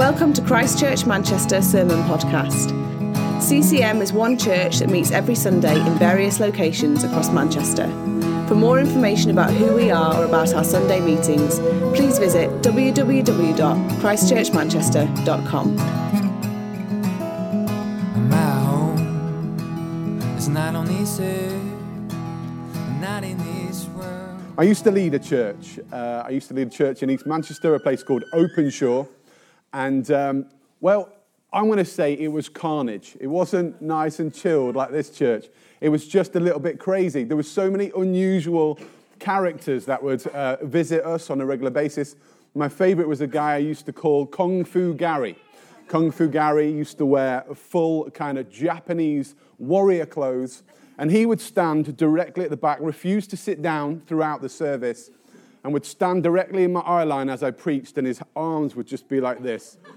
Welcome to Christchurch Manchester Sermon Podcast. CCM is one church that meets every Sunday in various locations across Manchester. For more information about who we are or about our Sunday meetings, please visit www.christchurchmanchester.com. My home is not on this earth, not in this world. I used to lead a church. Uh, I used to lead a church in East Manchester, a place called Openshaw. And, um, well, I'm going to say it was carnage. It wasn't nice and chilled like this church. It was just a little bit crazy. There were so many unusual characters that would uh, visit us on a regular basis. My favorite was a guy I used to call Kung Fu Gary. Kung Fu Gary used to wear full kind of Japanese warrior clothes, and he would stand directly at the back, refuse to sit down throughout the service, and would stand directly in my eye line as I preached, and his arms would just be like this.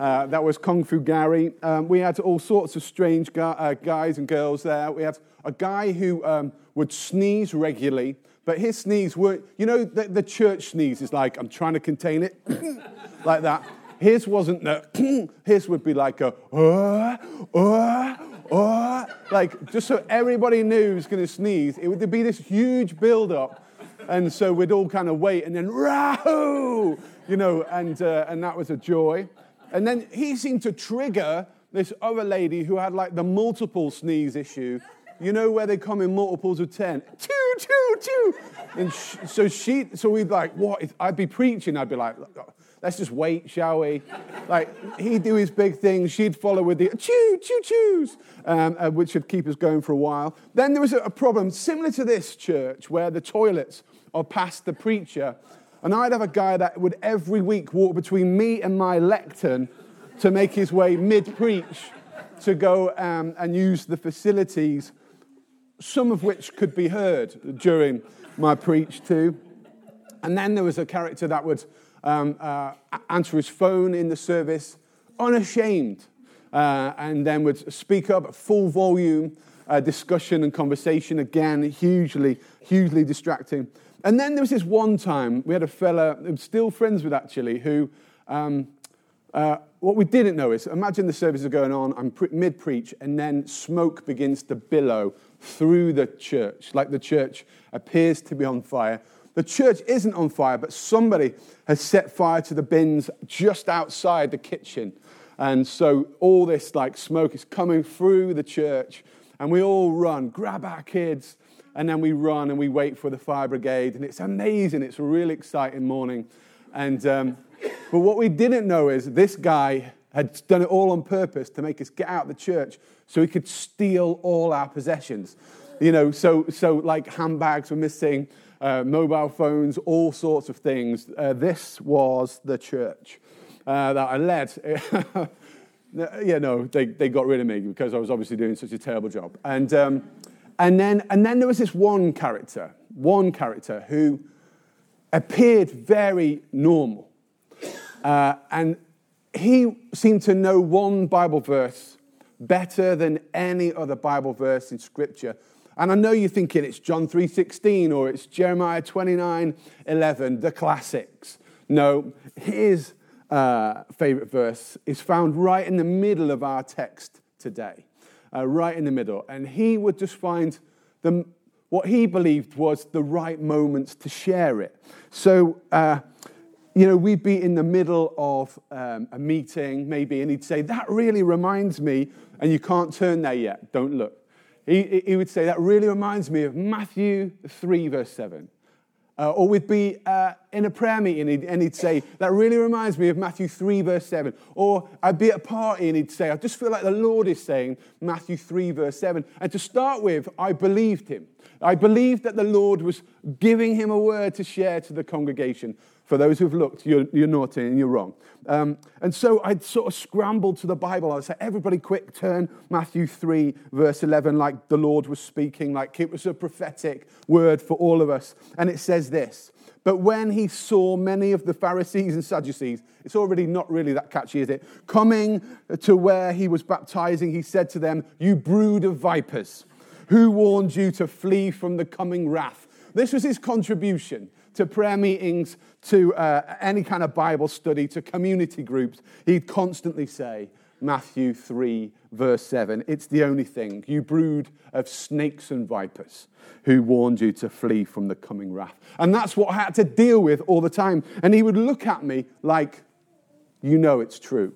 Uh, that was Kung Fu Gary. Um, we had all sorts of strange gu- uh, guys and girls there. We had a guy who um, would sneeze regularly, but his sneeze weren't, you know, the, the church sneeze is like, I'm trying to contain it, like that. His wasn't the, his would be like a, uh, uh, uh, like, just so everybody knew he was going to sneeze. It would be this huge build up. And so we'd all kind of wait and then, Rahoo! You know, and, uh, and that was a joy. And then he seemed to trigger this other lady who had like the multiple sneeze issue. You know where they come in multiples of 10? Two, two, two. And sh- so she, so we'd like, what? I'd be preaching, I'd be like, let's just wait, shall we? Like, he'd do his big thing, she'd follow with the choo, choo, choos, um, uh, which would keep us going for a while. Then there was a, a problem similar to this church where the toilets are past the preacher. And I'd have a guy that would every week walk between me and my lectern to make his way mid preach to go um, and use the facilities, some of which could be heard during my preach too. And then there was a character that would um, uh, answer his phone in the service, unashamed, uh, and then would speak up at full volume, uh, discussion and conversation, again, hugely, hugely distracting. And then there was this one time, we had a fella, I'm still friends with actually, who, um, uh, what we didn't know is, imagine the service is going on, I'm pre- mid preach, and then smoke begins to billow through the church, like the church appears to be on fire. The church isn't on fire, but somebody has set fire to the bins just outside the kitchen. And so all this like smoke is coming through the church, and we all run, grab our kids, and then we run and we wait for the fire brigade. And it's amazing. It's a really exciting morning. And, um, but what we didn't know is this guy had done it all on purpose to make us get out of the church so he could steal all our possessions. You know, so, so like handbags were missing, uh, mobile phones, all sorts of things. Uh, this was the church uh, that I led. yeah, no, they, they got rid of me because I was obviously doing such a terrible job. And, um, and, then, and then there was this one character, one character who appeared very normal. Uh, and he seemed to know one Bible verse better than any other Bible verse in Scripture. And I know you're thinking it's John 3.16 or it's Jeremiah 29.11, the classics. No, his uh, favorite verse is found right in the middle of our text today, uh, right in the middle. And he would just find the, what he believed was the right moments to share it. So, uh, you know, we'd be in the middle of um, a meeting, maybe, and he'd say, That really reminds me, and you can't turn there yet, don't look. He, he would say, That really reminds me of Matthew 3, verse 7. Uh, or we'd be uh, in a prayer meeting and he'd say, That really reminds me of Matthew 3, verse 7. Or I'd be at a party and he'd say, I just feel like the Lord is saying Matthew 3, verse 7. And to start with, I believed him. I believed that the Lord was giving him a word to share to the congregation. For those who've looked, you're, you're naughty and you're wrong. Um, and so I'd sort of scrambled to the Bible. I'd say, everybody quick, turn Matthew 3, verse 11, like the Lord was speaking, like it was a prophetic word for all of us. And it says this But when he saw many of the Pharisees and Sadducees, it's already not really that catchy, is it? Coming to where he was baptizing, he said to them, You brood of vipers, who warned you to flee from the coming wrath? This was his contribution to prayer meetings, to uh, any kind of Bible study, to community groups, he'd constantly say, Matthew 3, verse 7. It's the only thing. You brood of snakes and vipers who warned you to flee from the coming wrath. And that's what I had to deal with all the time. And he would look at me like, you know it's true.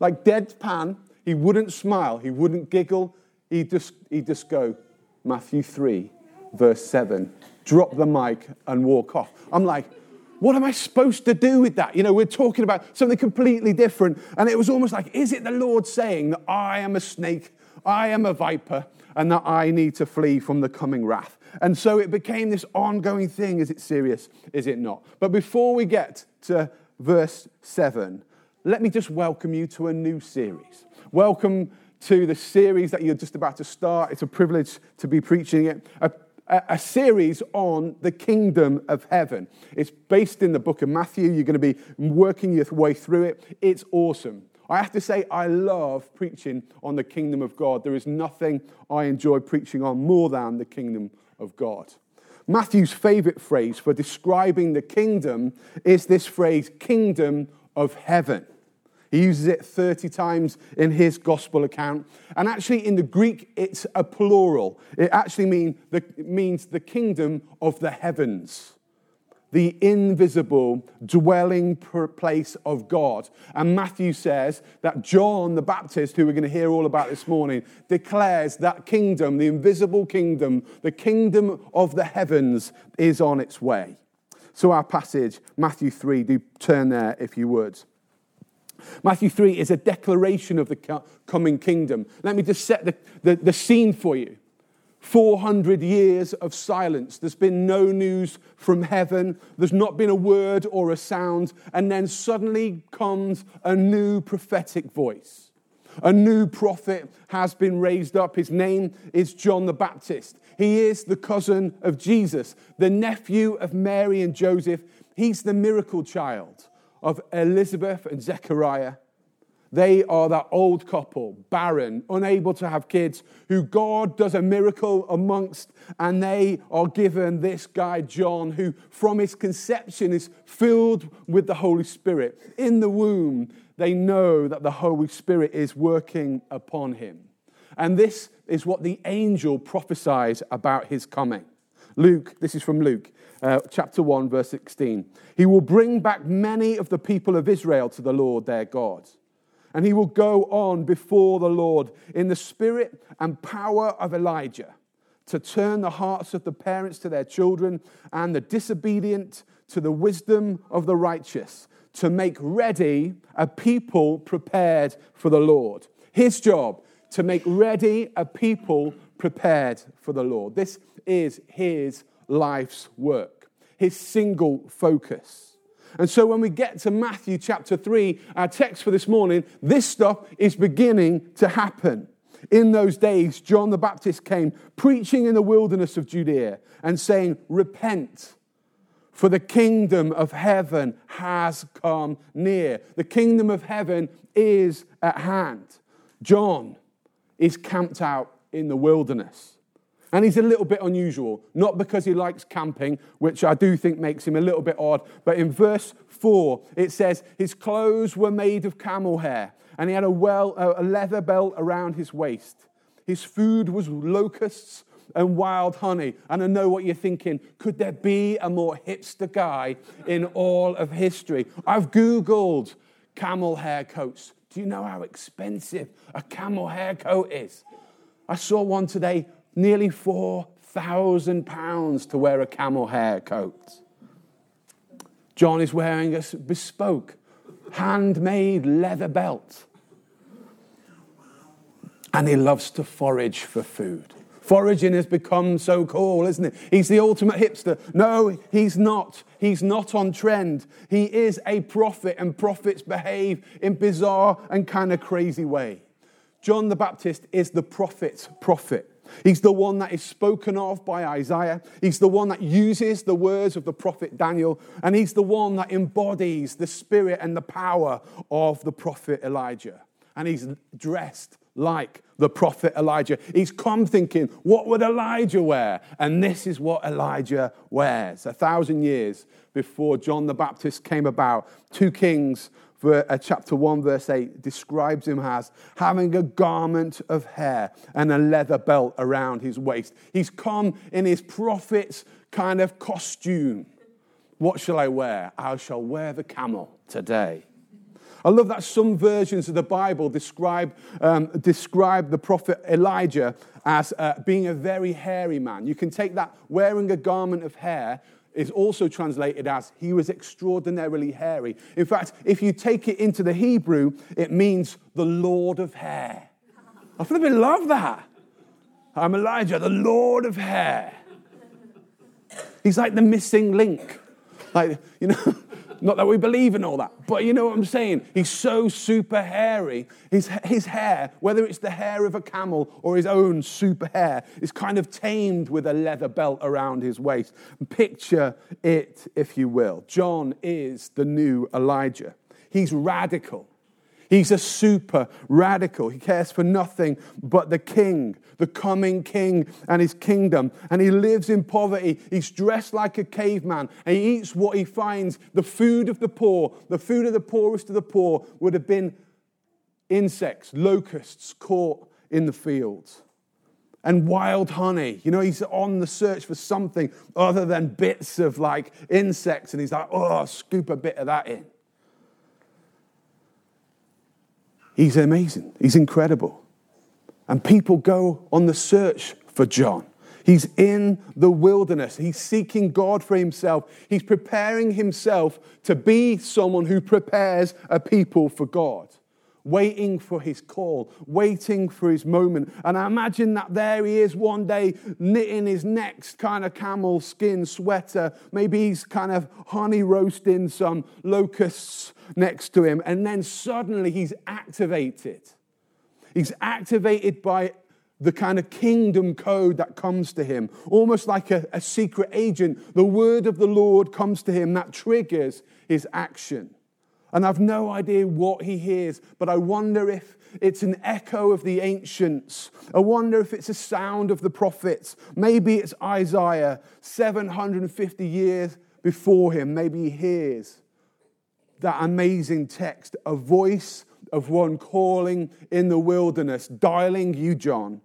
Like deadpan, he wouldn't smile, he wouldn't giggle, he'd just, he'd just go, Matthew 3, verse 7, drop the mic and walk off. I'm like, what am I supposed to do with that? You know, we're talking about something completely different. And it was almost like, is it the Lord saying that I am a snake, I am a viper, and that I need to flee from the coming wrath? And so it became this ongoing thing. Is it serious? Is it not? But before we get to verse 7, let me just welcome you to a new series. Welcome to the series that you're just about to start. It's a privilege to be preaching it. A, a, series on the kingdom of heaven. It's based in the book of Matthew. You're going to be working your way through it. It's awesome. I have to say, I love preaching on the kingdom of God. There is nothing I enjoy preaching on more than the kingdom of God. Matthew's favorite phrase for describing the kingdom is this phrase, kingdom of heaven. He uses it 30 times in his gospel account. And actually, in the Greek, it's a plural. It actually mean the, means the kingdom of the heavens, the invisible dwelling place of God. And Matthew says that John the Baptist, who we're going to hear all about this morning, declares that kingdom, the invisible kingdom, the kingdom of the heavens, is on its way. So, our passage, Matthew 3, do turn there if you would. Matthew 3 is a declaration of the coming kingdom. Let me just set the, the, the, scene for you. 400 years of silence. There's been no news from heaven. There's not been a word or a sound. And then suddenly comes a new prophetic voice. A new prophet has been raised up. His name is John the Baptist. He is the cousin of Jesus, the nephew of Mary and Joseph. He's the miracle child of Elizabeth and Zechariah. They are that old couple, barren, unable to have kids, who God does a miracle amongst, and they are given this guy, John, who from his conception is filled with the Holy Spirit. In the womb, they know that the Holy Spirit is working upon him. And this is what the angel prophesies about his coming. Luke, this is from Luke uh, chapter 1, verse 16. He will bring back many of the people of Israel to the Lord their God. And he will go on before the Lord in the spirit and power of Elijah to turn the hearts of the parents to their children and the disobedient to the wisdom of the righteous, to make ready a people prepared for the Lord. His job, to make ready a people prepared for the Lord. This is his life's work, his single focus. And so when we get to Matthew chapter 3, our text for this morning, this stuff is beginning to happen. In those days, John the Baptist came preaching in the wilderness of Judea and saying, Repent, for the kingdom of heaven has come near. The kingdom of heaven is at hand. John is camped out in the wilderness. And he's a little bit unusual, not because he likes camping, which I do think makes him a little bit odd, but in verse 4, it says, His clothes were made of camel hair, and he had a, well, a leather belt around his waist. His food was locusts and wild honey. And I know what you're thinking could there be a more hipster guy in all of history? I've Googled camel hair coats. Do you know how expensive a camel hair coat is? I saw one today nearly £4,000 to wear a camel hair coat. John is wearing a bespoke, handmade leather belt. And he loves to forage for food. Foraging has become so cool, isn't it? He's the ultimate hipster. No, he's not. He's not on trend. He is a prophet, and prophets behave in bizarre and kind of crazy way. John the Baptist is the prophet's prophet. He's the one that is spoken of by Isaiah. He's the one that uses the words of the prophet Daniel. And he's the one that embodies the spirit and the power of the prophet Elijah. And he's dressed like the prophet Elijah. He's come thinking, what would Elijah wear? And this is what Elijah wears. A thousand years before John the Baptist came about, 2 Kings uh, chapter 1, verse 8 describes him as having a garment of hair and a leather belt around his waist. He's come in his prophet's kind of costume. What shall I wear? I shall wear the camel today. I love that some versions of the Bible describe, um, describe the prophet Elijah as uh, being a very hairy man. You can take that wearing a garment of hair is also translated as he was extraordinarily hairy. In fact, if you take it into the Hebrew, it means the Lord of hair. I flipping love that. I'm Elijah, the Lord of hair. He's like the missing link. Like, you know, not that we believe in all that, but you know what I'm saying? He's so super hairy. His, his hair, whether it's the hair of a camel or his own super hair, is kind of tamed with a leather belt around his waist. Picture it, if you will. John is the new Elijah. He's radical. He's a super radical. He cares for nothing but the king, the coming king and his kingdom. And he lives in poverty. He's dressed like a caveman and he eats what he finds. The food of the poor, the food of the poorest of the poor would have been insects, locusts caught in the fields. And wild honey. You know, he's on the search for something other than bits of like insects. And he's like, oh, scoop a bit of that in. He's amazing. He's incredible. And people go on the search for John. He's in the wilderness. He's seeking God for himself. He's preparing himself to be someone who prepares a people for God waiting for his call, waiting for his moment. And I imagine that there he is one day knitting his next kind of camel skin sweater. Maybe he's kind of honey roasting some locusts next to him. And then suddenly he's activated. He's activated by the kind of kingdom code that comes to him, almost like a, a secret agent. The word of the Lord comes to him that triggers his action. And I've no idea what he hears, but I wonder if it's an echo of the ancients. I wonder if it's a sound of the prophets. Maybe it's Isaiah 750 years before him. Maybe he hears that amazing text, a voice of one calling in the wilderness, dialing you, John.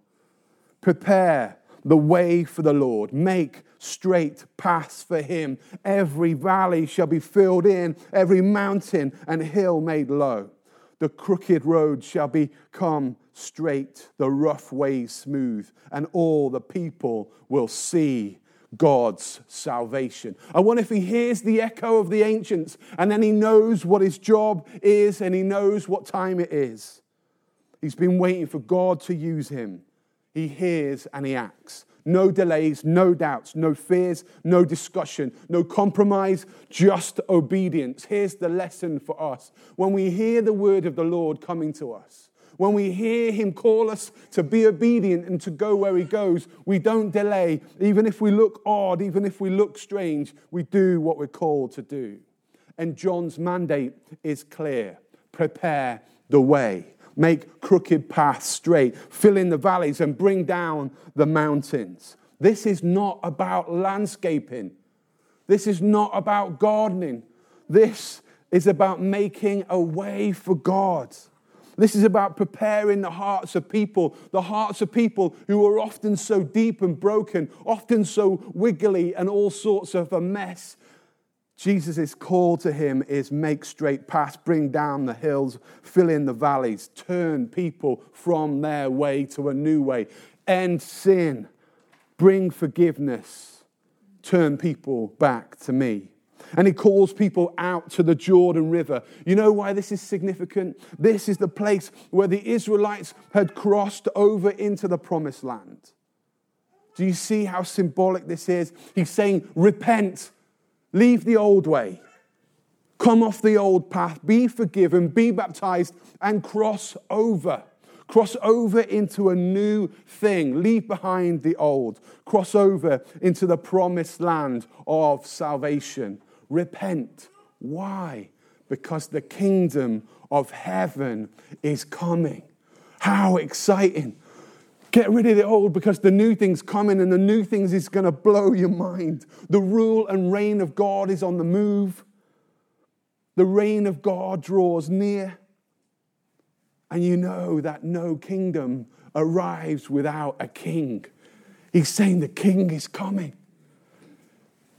Prepare the way for the Lord. Make straight paths for him. Every valley shall be filled in, every mountain and hill made low. The crooked road shall become straight, the rough ways smooth, and all the people will see God's salvation. I wonder if he hears the echo of the ancients and then he knows what his job is and he knows what time it is. He's been waiting for God to use him. He hears and he acts. No delays, no doubts, no fears, no discussion, no compromise, just obedience. Here's the lesson for us. When we hear the word of the Lord coming to us, when we hear him call us to be obedient and to go where he goes, we don't delay. Even if we look odd, even if we look strange, we do what we're called to do. And John's mandate is clear prepare the way make crooked paths straight, fill in the valleys, and bring down the mountains. This is not about landscaping. This is not about gardening. This is about making a way for God. This is about preparing the hearts of people, the hearts of people who are often so deep and broken, often so wiggly and all sorts of a mess Jesus' call to him is make straight paths, bring down the hills, fill in the valleys, turn people from their way to a new way, end sin, bring forgiveness, turn people back to me. And he calls people out to the Jordan River. You know why this is significant? This is the place where the Israelites had crossed over into the promised land. Do you see how symbolic this is? He's saying, Repent Leave the old way. Come off the old path. Be forgiven. Be baptized and cross over. Cross over into a new thing. Leave behind the old. Cross over into the promised land of salvation. Repent. Why? Because the kingdom of heaven is coming. How exciting. Get rid of the old because the new thing's coming and the new things is going to blow your mind. The rule and reign of God is on the move. The reign of God draws near. And you know that no kingdom arrives without a king. He's saying the king is coming.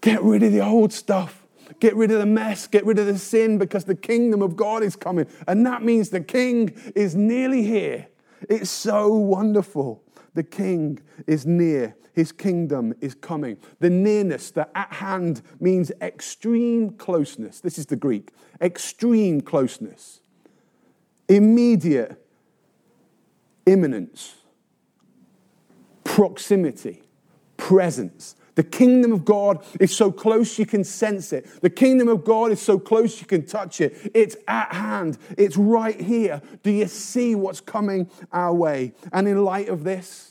Get rid of the old stuff. Get rid of the mess. Get rid of the sin because the kingdom of God is coming. And that means the king is nearly here. It's so wonderful. The king is near. His kingdom is coming. The nearness, the at hand, means extreme closeness. This is the Greek extreme closeness, immediate imminence, proximity, presence. The kingdom of God is so close you can sense it. The kingdom of God is so close you can touch it. It's at hand, it's right here. Do you see what's coming our way? And in light of this,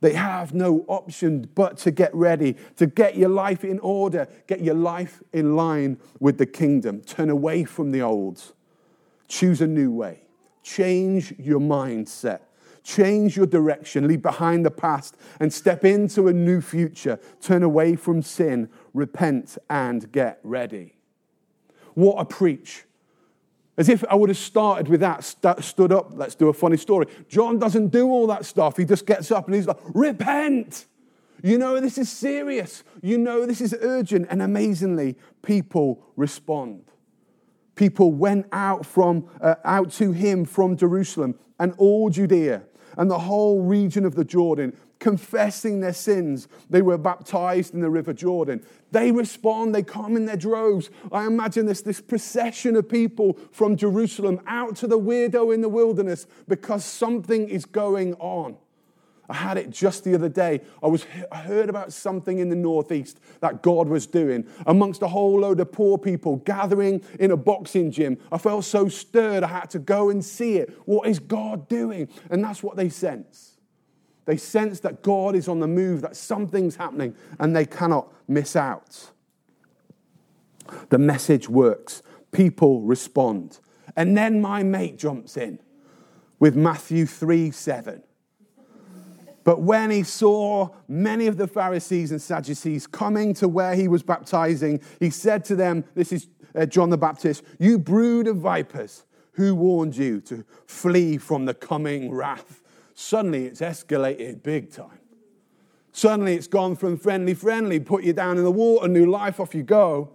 they have no option but to get ready, to get your life in order, get your life in line with the kingdom. Turn away from the old, choose a new way, change your mindset. Change your direction, leave behind the past, and step into a new future. Turn away from sin, repent, and get ready. What a preach! As if I would have started with that, st- stood up, let's do a funny story. John doesn't do all that stuff. He just gets up and he's like, repent. You know, this is serious. You know, this is urgent. And amazingly, people respond. People went out, from, uh, out to him from Jerusalem and all Judea and the whole region of the Jordan, confessing their sins. They were baptized in the River Jordan. They respond, they come in their droves. I imagine this, this procession of people from Jerusalem out to the weirdo in the wilderness because something is going on. I had it just the other day. I, was, I heard about something in the Northeast that God was doing amongst a whole load of poor people gathering in a boxing gym. I felt so stirred, I had to go and see it. What is God doing? And that's what they sense. They sense that God is on the move, that something's happening, and they cannot miss out. The message works, people respond. And then my mate jumps in with Matthew 3 7. But when he saw many of the Pharisees and Sadducees coming to where he was baptizing, he said to them, This is uh, John the Baptist, you brood of vipers, who warned you to flee from the coming wrath? Suddenly it's escalated big time. Suddenly it's gone from friendly, friendly, put you down in the water, new life, off you go.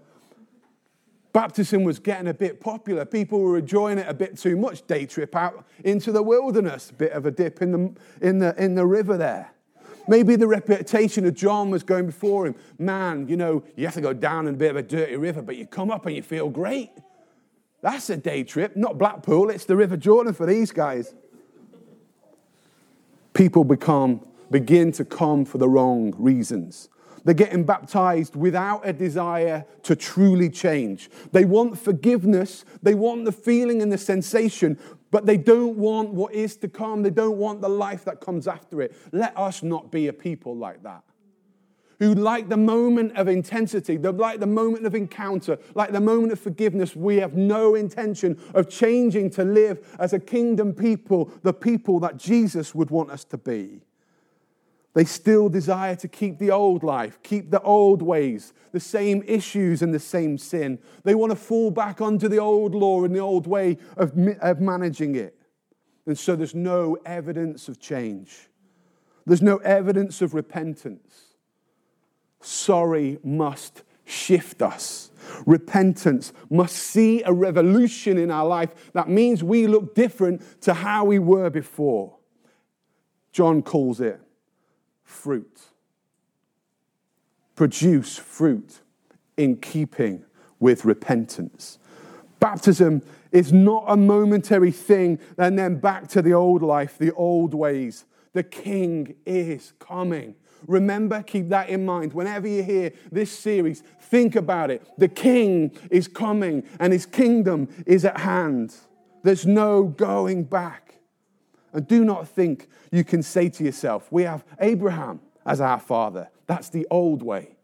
Baptism was getting a bit popular. People were enjoying it a bit too much. Day trip out into the wilderness, bit of a dip in the, in the, in the river there. Maybe the reputation of John was going before him. Man, you know, you have to go down in a bit of a dirty river, but you come up and you feel great. That's a day trip, not Blackpool, it's the River Jordan for these guys. People become, begin to come for the wrong reasons. They're getting baptized without a desire to truly change. They want forgiveness, they want the feeling and the sensation, but they don't want what is to come. They don't want the life that comes after it. Let us not be a people like that. Who like the moment of intensity, like the moment of encounter, like the moment of forgiveness, we have no intention of changing to live as a kingdom people, the people that Jesus would want us to be. They still desire to keep the old life, keep the old ways, the same issues and the same sin. They want to fall back onto the old law and the old way of, of managing it. And so there's no evidence of change, there's no evidence of repentance. Sorry must shift us. Repentance must see a revolution in our life that means we look different to how we were before. John calls it fruit. Produce fruit in keeping with repentance. Baptism is not a momentary thing and then back to the old life, the old ways. The King is coming. Remember, keep that in mind. Whenever you hear this series, think about it. The King is coming and his kingdom is at hand. There's no going back. And do not think you can say to yourself, We have Abraham as our father. That's the old way.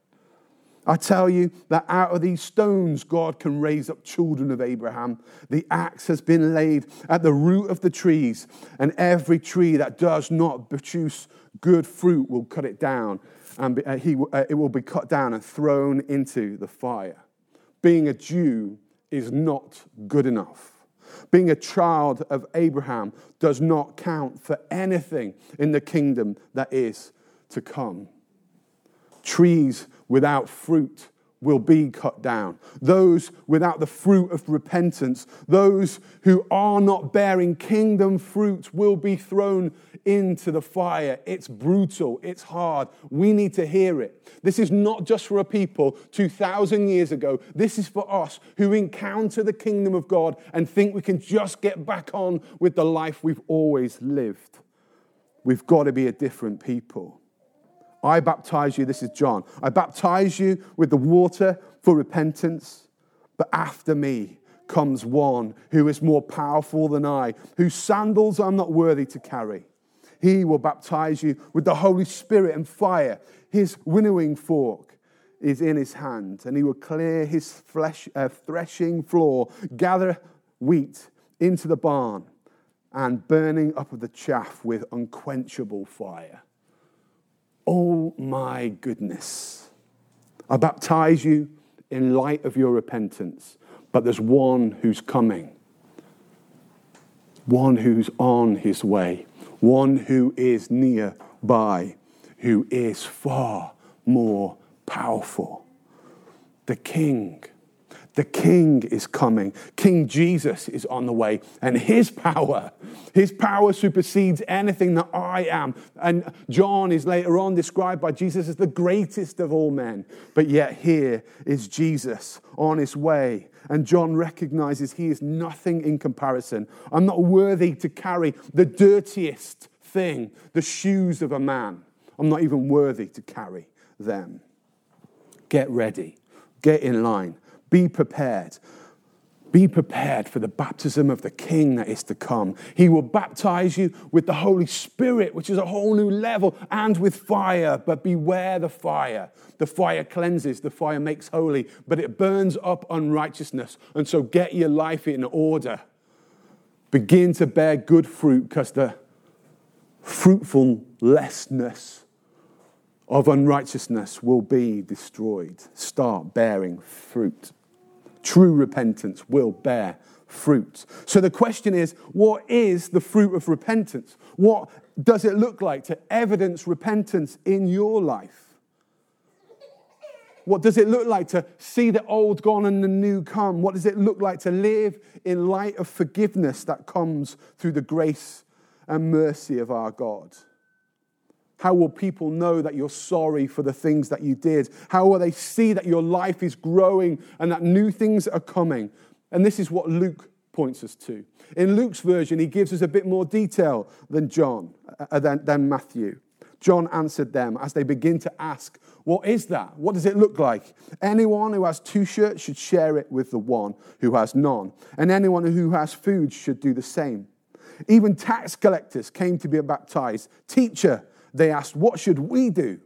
I tell you that out of these stones, God can raise up children of Abraham. The axe has been laid at the root of the trees, and every tree that does not produce good fruit will cut it down, and uh, he, uh, it will be cut down and thrown into the fire. Being a Jew is not good enough. Being a child of Abraham does not count for anything in the kingdom that is to come. Trees without fruit will be cut down. Those without the fruit of repentance, those who are not bearing kingdom fruit, will be thrown into the fire. It's brutal, it's hard. We need to hear it. This is not just for a people 2,000 years ago, this is for us who encounter the kingdom of God and think we can just get back on with the life we've always lived. We've got to be a different people. I baptize you, this is John. I baptize you with the water for repentance, but after me comes one who is more powerful than I, whose sandals I'm not worthy to carry. He will baptize you with the Holy Spirit and fire. His winnowing fork is in his hand, and he will clear his flesh, uh, threshing floor, gather wheat into the barn, and burning up of the chaff with unquenchable fire. Oh my goodness. I baptize you in light of your repentance, but there's one who's coming, one who's on his way, one who is nearby, who is far more powerful. The King the king is coming. King Jesus is on the way, and his power, his power supersedes anything that I am. And John is later on described by Jesus as the greatest of all men. But yet, here is Jesus on his way. And John recognizes he is nothing in comparison. I'm not worthy to carry the dirtiest thing, the shoes of a man. I'm not even worthy to carry them. Get ready, get in line be prepared. Be prepared for the baptism of the King that is to come. He will baptize you with the Holy Spirit, which is a whole new level, and with fire. But beware the fire. The fire cleanses, the fire makes holy, but it burns up unrighteousness. And so get your life in order. Begin to bear good fruit because the fruitfulness of unrighteousness will be destroyed. Start bearing fruit. True repentance will bear fruit. So the question is what is the fruit of repentance? What does it look like to evidence repentance in your life? What does it look like to see the old gone and the new come? What does it look like to live in light of forgiveness that comes through the grace and mercy of our God? How will people know that you're sorry for the things that you did? How will they see that your life is growing and that new things are coming? And this is what Luke points us to. In Luke's version, he gives us a bit more detail than John, uh, than, than Matthew. John answered them as they begin to ask, What is that? What does it look like? Anyone who has two shirts should share it with the one who has none, and anyone who has food should do the same. Even tax collectors came to be baptized. Teacher, they asked, What should we do?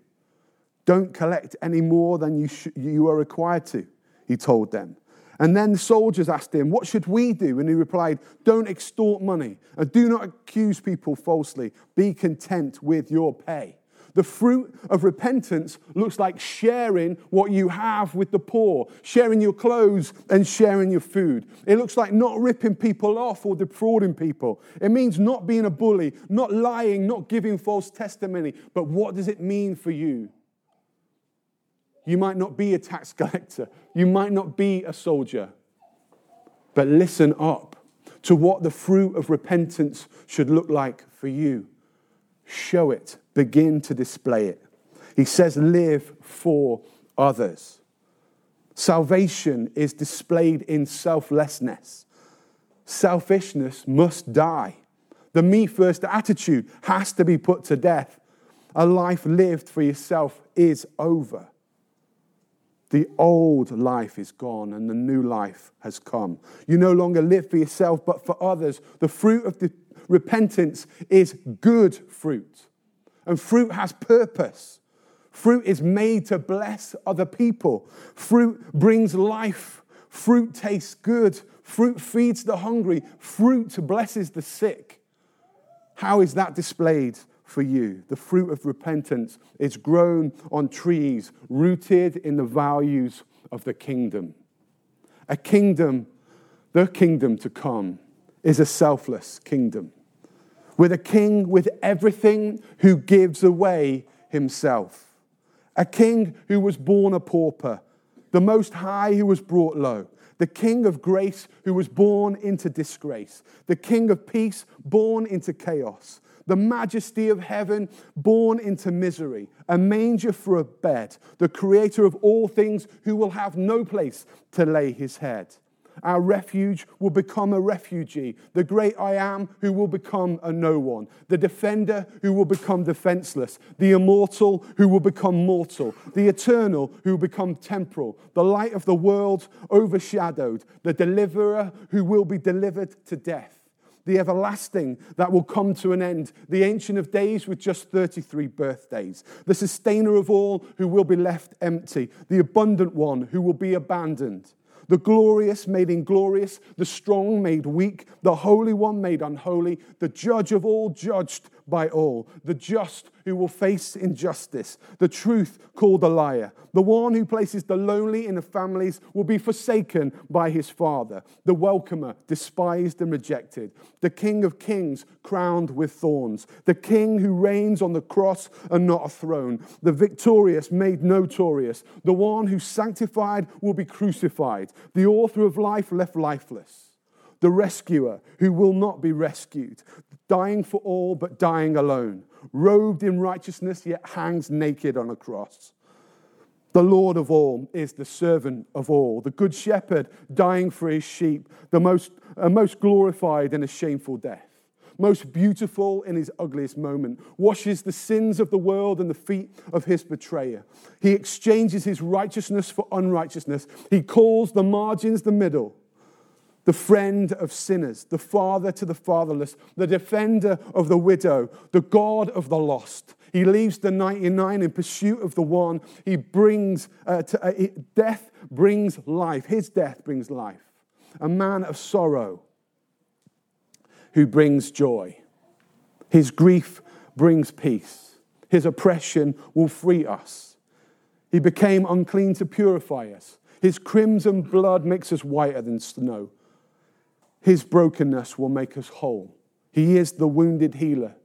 Don't collect any more than you, sh- you are required to, he told them. And then the soldiers asked him, What should we do? And he replied, Don't extort money and do not accuse people falsely. Be content with your pay. The fruit of repentance looks like sharing what you have with the poor, sharing your clothes and sharing your food. It looks like not ripping people off or defrauding people. It means not being a bully, not lying, not giving false testimony. But what does it mean for you? You might not be a tax collector, you might not be a soldier, but listen up to what the fruit of repentance should look like for you. Show it begin to display it. He says, live for others. Salvation is displayed in selflessness. Selfishness must die. The me first attitude has to be put to death. A life lived for yourself is over. The old life is gone and the new life has come. You no longer live for yourself, but for others. The fruit of the repentance is good fruit. And fruit has purpose. Fruit is made to bless other people. Fruit brings life. Fruit tastes good. Fruit feeds the hungry. Fruit blesses the sick. How is that displayed for you? The fruit of repentance is grown on trees rooted in the values of the kingdom. A kingdom, the kingdom to come, is a selfless kingdom with a king with everything who gives away himself a king who was born a pauper, the Most High who was brought low, the King of grace who was born into disgrace, the King of peace born into chaos, the majesty of heaven born into misery, a manger for a bed, the creator of all things who will have no place to lay his head. Our refuge will become a refugee. The great I am who will become a no one. The defender who will become defenseless. The immortal who will become mortal. The eternal who will become temporal. The light of the world overshadowed. The deliverer who will be delivered to death the everlasting that will come to an end, the Ancient of Days with just 33 birthdays, the sustainer of all who will be left empty, the abundant one who will be abandoned, the glorious made inglorious, the strong made weak, the holy one made unholy, the judge of all judged by all, the just who will face injustice, the truth called a liar, the one who places the lonely in the families will be forsaken by his father, the welcomer despised and rejected, the king of kings crowned with thorns, the king who reigns on the cross and not a throne, the victorious made notorious, the one who sanctified will be crucified, the author of life left lifeless. The rescuer who will not be rescued, dying for all but dying alone, robed in righteousness yet hangs naked on a cross. The Lord of all is the servant of all, the good shepherd dying for his sheep, the most, uh, most glorified in a shameful death, most beautiful in his ugliest moment, washes the sins of the world and the feet of his betrayer. He exchanges his righteousness for unrighteousness. He calls the margins the middle the friend of sinners, the father to the fatherless, the defender of the widow, the God of the lost. He leaves the 99 in pursuit of the one. He brings uh, to, uh, death brings life. His death brings life. A man of sorrow who brings joy. His grief brings peace. His oppression will free us. He became unclean to purify us. His crimson blood makes us whiter than snow. His brokenness will make us whole. He is the wounded healer.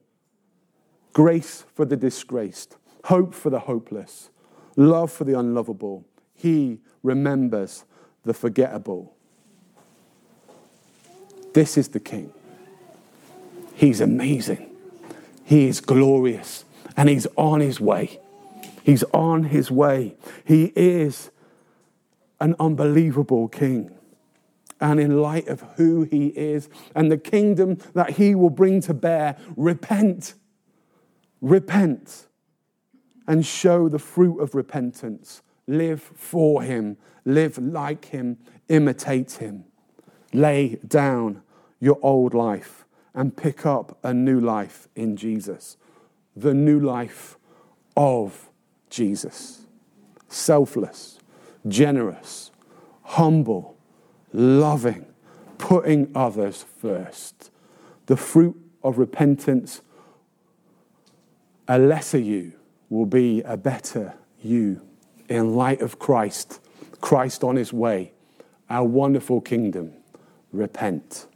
Grace for the disgraced, hope for the hopeless, love for the unlovable. He remembers the forgettable. This is the King. He's amazing. He is glorious. And he's on his way. He's on his way. He is an unbelievable King and in light of who he is and the kingdom that he will bring to bear, repent. Repent and show the fruit of repentance. Live for him, live like him, imitate him. Lay down your old life and pick up a new life in Jesus. The new life of Jesus. Selfless, generous, humble loving, putting others first. The fruit of repentance, a lesser you will be a better you in light of Christ, Christ on his way, our wonderful kingdom. Repent.